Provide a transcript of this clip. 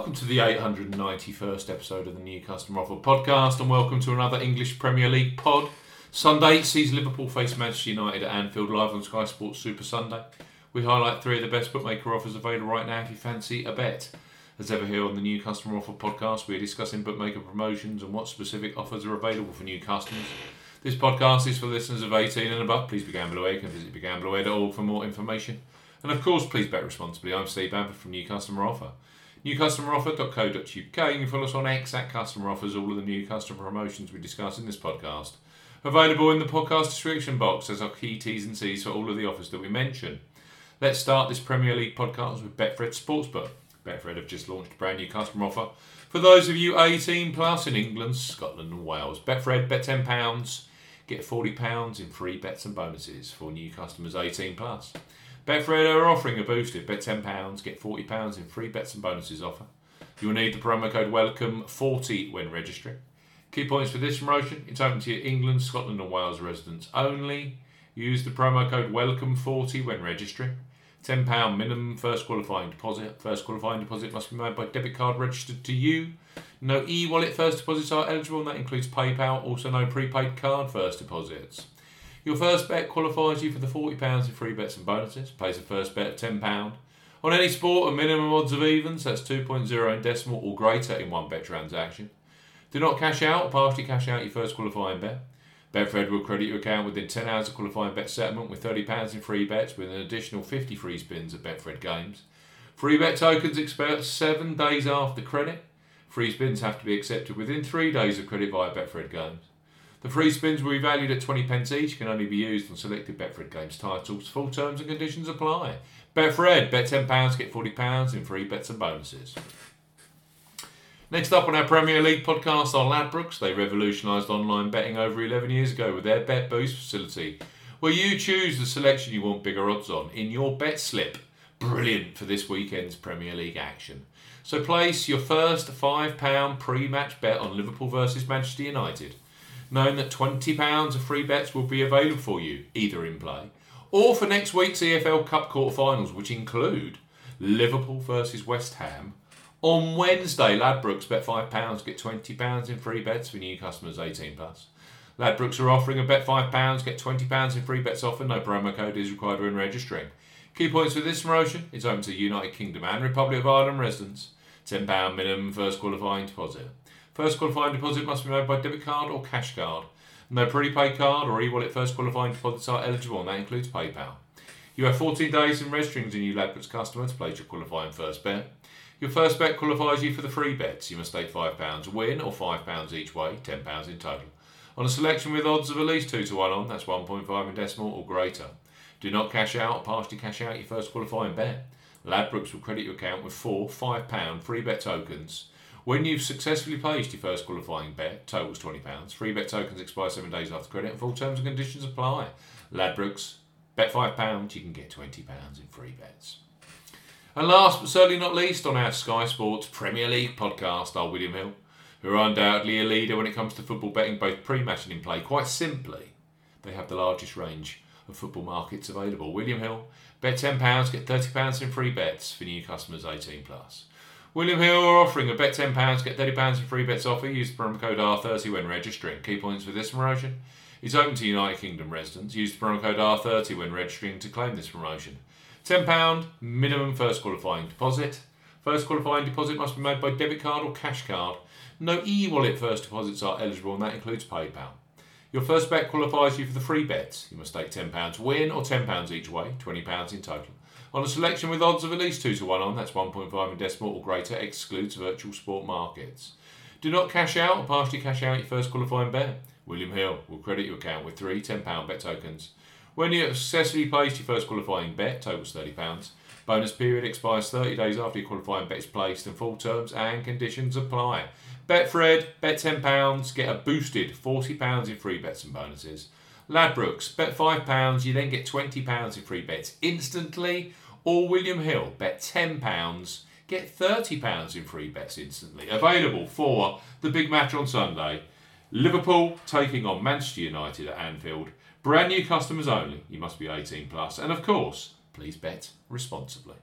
Welcome to the 891st episode of the New Customer Offer podcast, and welcome to another English Premier League pod. Sunday sees Liverpool face Manchester United at Anfield live on Sky Sports Super Sunday. We highlight three of the best bookmaker offers available right now if you fancy a bet. As ever, here on the New Customer Offer podcast, we are discussing bookmaker promotions and what specific offers are available for new customers. This podcast is for listeners of 18 and above. Please be gamble aware. You can visit begambleaware.org for more information. And of course, please bet responsibly. I'm Steve Bamford from New Customer Offer. NewCustomeroffer.co.uk. You can follow us on X at Customer Offers, all of the new customer promotions we discuss in this podcast. Available in the podcast description box as our key T's and C's for all of the offers that we mention. Let's start this Premier League podcast with Betfred Sportsbook. Betfred have just launched a brand new customer offer for those of you 18 plus in England, Scotland, and Wales. Betfred, bet £10, get £40 in free bets and bonuses for new customers 18 plus. Betfred are offering a boosted bet £10, get £40 in free bets and bonuses offer. You will need the promo code WELCOME40 when registering. Key points for this promotion it's open to your England, Scotland, and Wales residents only. Use the promo code WELCOME40 when registering. £10 minimum first qualifying deposit. First qualifying deposit must be made by debit card registered to you. No e wallet first deposits are eligible, and that includes PayPal. Also, no prepaid card first deposits. Your first bet qualifies you for the £40 in free bets and bonuses. Place a first bet of £10. On any sport, a minimum odds of evens, that's 2.0 in decimal or greater in one bet transaction. Do not cash out or partially cash out your first qualifying bet. Betfred will credit your account within 10 hours of qualifying bet settlement with £30 in free bets with an additional 50 free spins at Betfred games. Free bet tokens expire seven days after credit. Free spins have to be accepted within three days of credit via Betfred games. The free spins will be valued at 20 pence each, can only be used on selected Betfred Games titles. Full terms and conditions apply. Betfred, bet £10, get £40 in free bets and bonuses. Next up on our Premier League podcast are Ladbrokes. They revolutionised online betting over 11 years ago with their Bet Boost facility, where you choose the selection you want bigger odds on in your bet slip. Brilliant for this weekend's Premier League action. So place your first £5 pre match bet on Liverpool versus Manchester United knowing that £20 of free bets will be available for you, either in play or for next week's EFL Cup quarterfinals, which include Liverpool versus West Ham. On Wednesday, Ladbrokes bet £5, get £20 in free bets for new customers 18 plus. Ladbrokes are offering a bet £5, get £20 in free bets offer. No promo code is required when registering. Key points for this promotion it's open to United Kingdom and Republic of Ireland residents. £10 minimum first qualifying deposit. First qualifying deposit must be made by debit card or cash card. No prepaid card or e-wallet first qualifying deposits are eligible, and that includes PayPal. You have 14 days in registering as a new Ladbrokes customer to place your qualifying first bet. Your first bet qualifies you for the free bets. You must stake £5 win or £5 each way, £10 in total. On a selection with odds of at least 2 to 1 on, that's 1.5 in decimal or greater. Do not cash out or partially cash out your first qualifying bet. Ladbrokes will credit your account with four £5 free bet tokens when you've successfully placed your first qualifying bet, totals £20. Free bet tokens expire seven days after credit, and full terms and conditions apply. Ladbrokes, bet £5, you can get £20 in free bets. And last but certainly not least, on our Sky Sports Premier League podcast are William Hill, who are undoubtedly a leader when it comes to football betting, both pre match and in play. Quite simply, they have the largest range of football markets available. William Hill, bet £10, get £30 in free bets for new customers 18 plus. William Hill are offering a bet £10, get £30 in free bets offer. Use the promo code R30 when registering. Key points for this promotion. It's open to United Kingdom residents. Use the promo code R30 when registering to claim this promotion. £10 minimum first qualifying deposit. First qualifying deposit must be made by debit card or cash card. No e wallet first deposits are eligible, and that includes PayPal. Your first bet qualifies you for the free bets. You must stake £10 win or £10 each way, £20 in total. On a selection with odds of at least 2 to 1 on, that's 1.5 in decimal or greater, excludes virtual sport markets. Do not cash out or partially cash out your first qualifying bet. William Hill will credit your account with three £10 bet tokens. When you have successfully placed your first qualifying bet, totals £30. Bonus period expires 30 days after your qualifying bet is placed, and full terms and conditions apply. Betfred, bet £10, get a boosted £40 in free bets and bonuses. Ladbrokes, bet £5, you then get £20 in free bets instantly. Or William Hill, bet £10, get £30 in free bets instantly. Available for the big match on Sunday. Liverpool taking on Manchester United at Anfield. Brand new customers only. You must be 18 plus. plus, and of course, please bet responsibly.